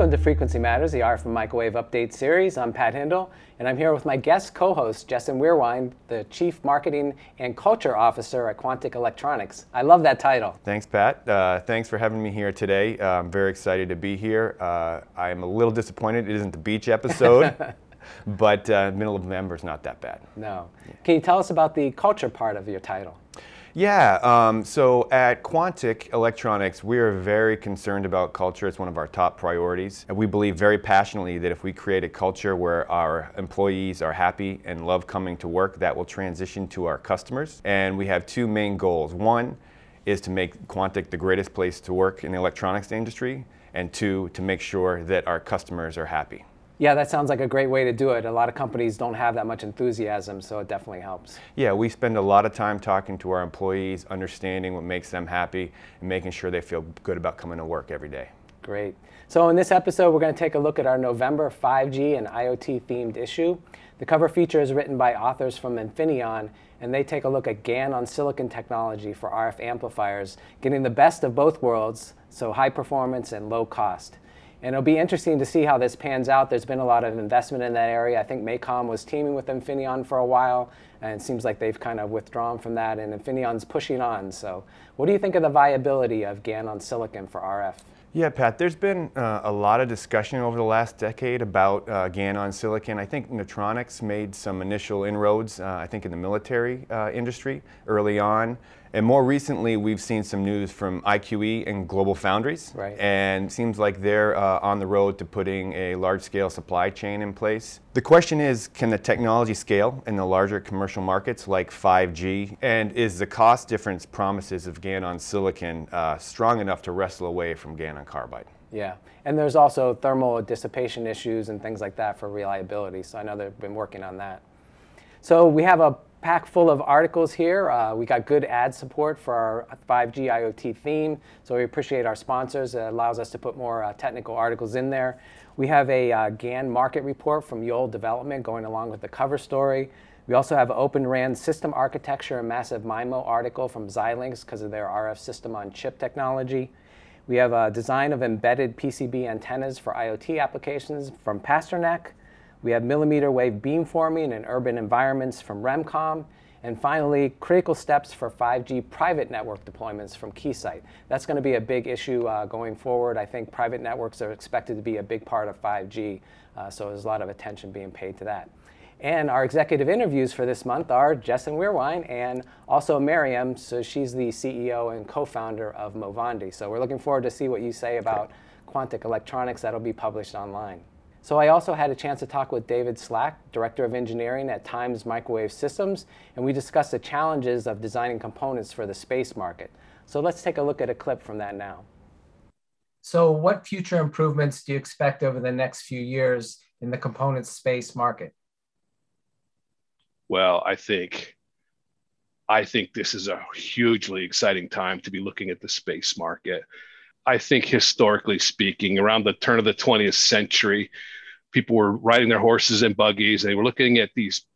Welcome to Frequency Matters, the RF and Microwave Update series. I'm Pat Hindle, and I'm here with my guest co host, Justin Weirwine, the Chief Marketing and Culture Officer at Quantic Electronics. I love that title. Thanks, Pat. Uh, thanks for having me here today. Uh, I'm very excited to be here. Uh, I'm a little disappointed it isn't the beach episode. but uh, middle of November is not that bad. No. Can you tell us about the culture part of your title? Yeah, um, so at Quantic Electronics, we are very concerned about culture. It's one of our top priorities. And we believe very passionately that if we create a culture where our employees are happy and love coming to work, that will transition to our customers. And we have two main goals. One is to make Quantic the greatest place to work in the electronics industry, and two, to make sure that our customers are happy. Yeah, that sounds like a great way to do it. A lot of companies don't have that much enthusiasm, so it definitely helps. Yeah, we spend a lot of time talking to our employees, understanding what makes them happy, and making sure they feel good about coming to work every day. Great. So, in this episode, we're going to take a look at our November 5G and IoT themed issue. The cover feature is written by authors from Infineon, and they take a look at GaN on silicon technology for RF amplifiers, getting the best of both worlds, so high performance and low cost. And it'll be interesting to see how this pans out. There's been a lot of investment in that area. I think MACOM was teaming with Infineon for a while, and it seems like they've kind of withdrawn from that, and Infineon's pushing on. So, what do you think of the viability of GaN on silicon for RF? Yeah, Pat, there's been uh, a lot of discussion over the last decade about uh, GaN on silicon. I think Nitronex made some initial inroads, uh, I think, in the military uh, industry early on. And more recently, we've seen some news from IQE and Global Foundries. Right. And it seems like they're uh, on the road to putting a large scale supply chain in place. The question is can the technology scale in the larger commercial markets like 5G? And is the cost difference promises of GaN on silicon uh, strong enough to wrestle away from GaN on carbide? Yeah. And there's also thermal dissipation issues and things like that for reliability. So I know they've been working on that. So we have a pack full of articles here. Uh, we got good ad support for our 5G IoT theme, so we appreciate our sponsors. It allows us to put more uh, technical articles in there. We have a uh, GaN market report from Yole Development going along with the cover story. We also have Open RAN system architecture and massive MIMO article from Xilinx because of their RF system on chip technology. We have a design of embedded PCB antennas for IoT applications from Pasternack. We have millimeter wave beamforming in urban environments from Remcom. And finally, critical steps for 5G private network deployments from Keysight. That's going to be a big issue uh, going forward. I think private networks are expected to be a big part of 5G, uh, so there's a lot of attention being paid to that. And our executive interviews for this month are Justin Weirwine and also Maryam. So she's the CEO and co-founder of Movandi. So we're looking forward to see what you say about Quantic Electronics. That'll be published online. So I also had a chance to talk with David Slack, Director of Engineering at Times Microwave Systems, and we discussed the challenges of designing components for the space market. So let's take a look at a clip from that now. So what future improvements do you expect over the next few years in the component space market? Well, I think I think this is a hugely exciting time to be looking at the space market. I think historically speaking, around the turn of the 20th century, people were riding their horses and buggies and they were looking at these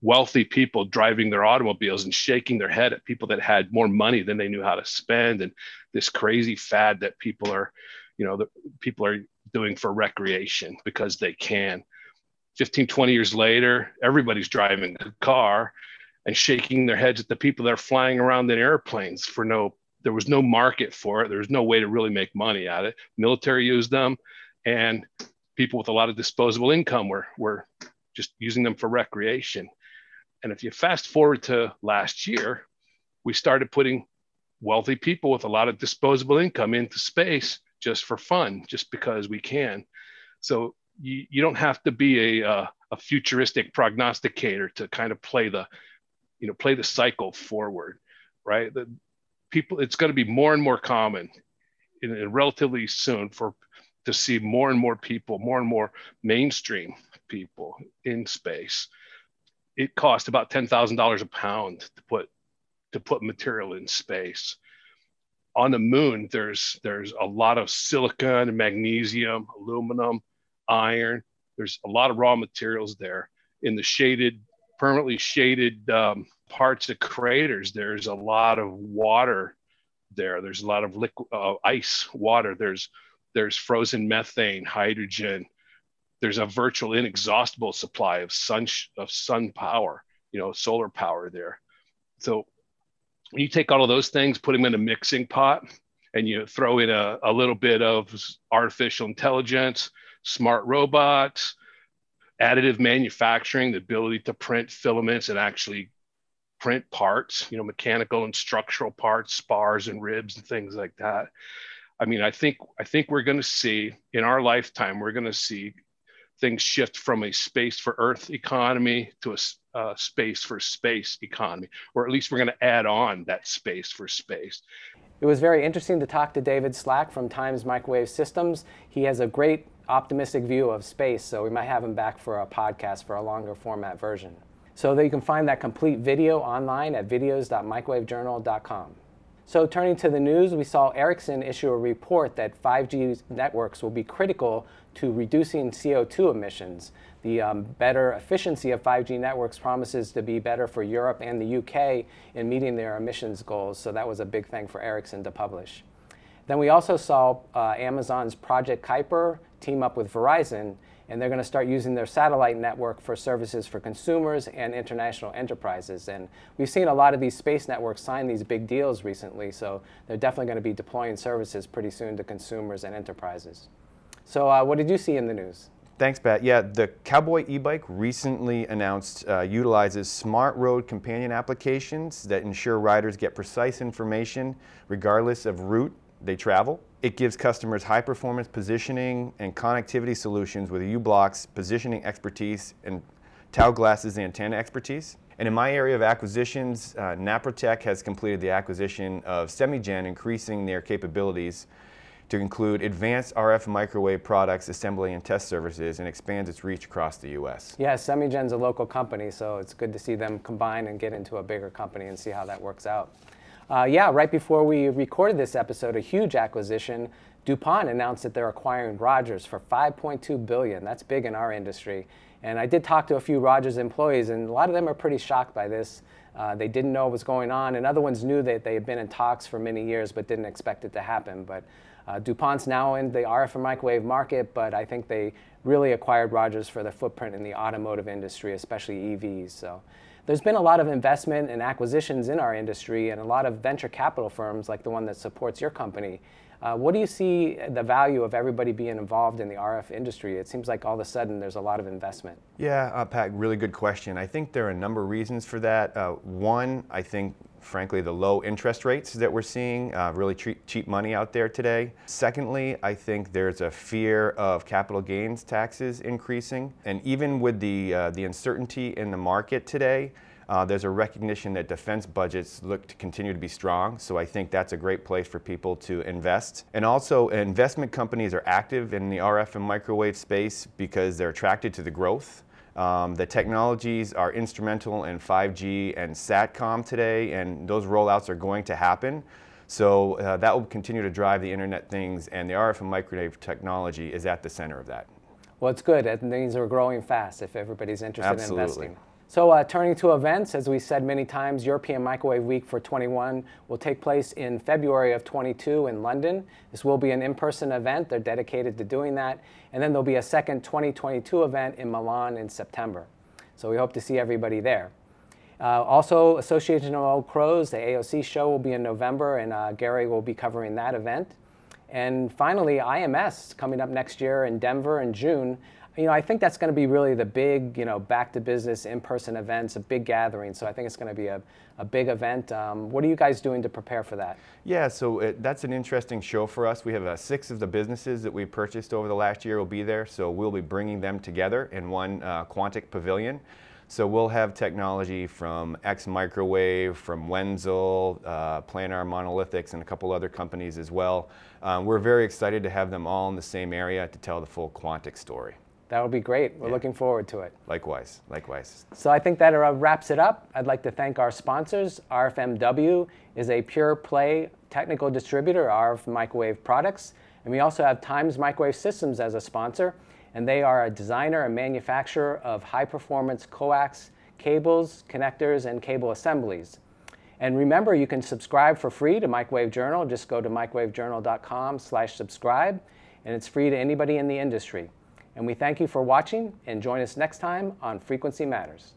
wealthy people driving their automobiles and shaking their head at people that had more money than they knew how to spend and this crazy fad that people are you know that people are doing for recreation because they can 15 20 years later everybody's driving a car and shaking their heads at the people that are flying around in airplanes for no there was no market for it. There was no way to really make money at it. Military used them, and people with a lot of disposable income were were just using them for recreation. And if you fast forward to last year, we started putting wealthy people with a lot of disposable income into space just for fun, just because we can. So you, you don't have to be a, uh, a futuristic prognosticator to kind of play the, you know, play the cycle forward, right? The, people it's going to be more and more common in, in relatively soon for to see more and more people more and more mainstream people in space it costs about $10,000 a pound to put to put material in space on the moon there's there's a lot of silicon magnesium aluminum iron there's a lot of raw materials there in the shaded permanently shaded um, parts of craters, there's a lot of water there. There's a lot of liquid uh, ice water. There's there's frozen methane, hydrogen. There's a virtual inexhaustible supply of sun of sun power, you know, solar power there. So when you take all of those things, put them in a mixing pot, and you throw in a, a little bit of artificial intelligence, smart robots, additive manufacturing, the ability to print filaments and actually print parts, you know, mechanical and structural parts, spars and ribs and things like that. I mean, I think I think we're going to see in our lifetime we're going to see things shift from a space for Earth economy to a uh, space for space economy, or at least we're going to add on that space for space. It was very interesting to talk to David Slack from Times Microwave Systems. He has a great optimistic view of space, so we might have him back for a podcast for a longer format version. So that you can find that complete video online at videos.microwavejournal.com. So turning to the news, we saw Ericsson issue a report that 5G networks will be critical to reducing CO2 emissions. The um, better efficiency of 5G networks promises to be better for Europe and the UK in meeting their emissions goals. So that was a big thing for Ericsson to publish. Then we also saw uh, Amazon's Project Kuiper team up with Verizon and they're going to start using their satellite network for services for consumers and international enterprises. And we've seen a lot of these space networks sign these big deals recently, so they're definitely going to be deploying services pretty soon to consumers and enterprises. So, uh, what did you see in the news? Thanks, Pat. Yeah, the Cowboy e-bike recently announced uh, utilizes smart road companion applications that ensure riders get precise information regardless of route they travel. It gives customers high performance positioning and connectivity solutions with u-blox positioning expertise and Taoglas's antenna expertise. And in my area of acquisitions, uh, Naprotek has completed the acquisition of Semigen, increasing their capabilities to include advanced RF microwave products, assembly and test services, and expands its reach across the U.S. Yeah, Semigen's a local company, so it's good to see them combine and get into a bigger company and see how that works out. Uh, yeah, right before we recorded this episode, a huge acquisition. DuPont announced that they're acquiring Rogers for 5.2 billion. That's big in our industry. And I did talk to a few Rogers employees, and a lot of them are pretty shocked by this. Uh, they didn't know what was going on, and other ones knew that they had been in talks for many years but didn't expect it to happen. But uh, DuPont's now in the RF and microwave market, but I think they really acquired Rogers for their footprint in the automotive industry, especially EVs. So there's been a lot of investment and acquisitions in our industry and a lot of venture capital firms like the one that supports your company. Uh, what do you see the value of everybody being involved in the RF industry? It seems like all of a sudden there's a lot of investment. Yeah, uh, Pat, really good question. I think there are a number of reasons for that. Uh, one, I think frankly, the low interest rates that we're seeing, uh, really cheap, cheap money out there today. Secondly, I think there's a fear of capital gains taxes increasing. And even with the, uh, the uncertainty in the market today, uh, there's a recognition that defense budgets look to continue to be strong, so I think that's a great place for people to invest. And also, investment companies are active in the RF and microwave space because they're attracted to the growth. Um, the technologies are instrumental in 5G and SATCOM today, and those rollouts are going to happen. So uh, that will continue to drive the Internet things, and the RF and microwave technology is at the center of that. Well, it's good. And things are growing fast if everybody's interested Absolutely. in investing. So, uh, turning to events, as we said many times, European Microwave Week for 21 will take place in February of 22 in London. This will be an in person event. They're dedicated to doing that. And then there'll be a second 2022 event in Milan in September. So, we hope to see everybody there. Uh, also, Association of Old Crows, the AOC show will be in November, and uh, Gary will be covering that event. And finally, IMS coming up next year in Denver in June you know, I think that's going to be really the big, you know, back to business, in-person events, a big gathering. So I think it's going to be a, a big event. Um, what are you guys doing to prepare for that? Yeah, so it, that's an interesting show for us. We have uh, six of the businesses that we purchased over the last year will be there. So we'll be bringing them together in one uh, Quantic pavilion. So we'll have technology from X Microwave, from Wenzel, uh, Planar Monolithics, and a couple other companies as well. Um, we're very excited to have them all in the same area to tell the full Quantic story. That would be great. We're yeah. looking forward to it. Likewise, likewise. So I think that wraps it up. I'd like to thank our sponsors. RFMW is a pure play technical distributor of microwave products. And we also have Times Microwave Systems as a sponsor. And they are a designer and manufacturer of high performance coax cables, connectors, and cable assemblies. And remember, you can subscribe for free to Microwave Journal. Just go to microwavejournal.com slash subscribe. and it's free to anybody in the industry. And we thank you for watching and join us next time on Frequency Matters.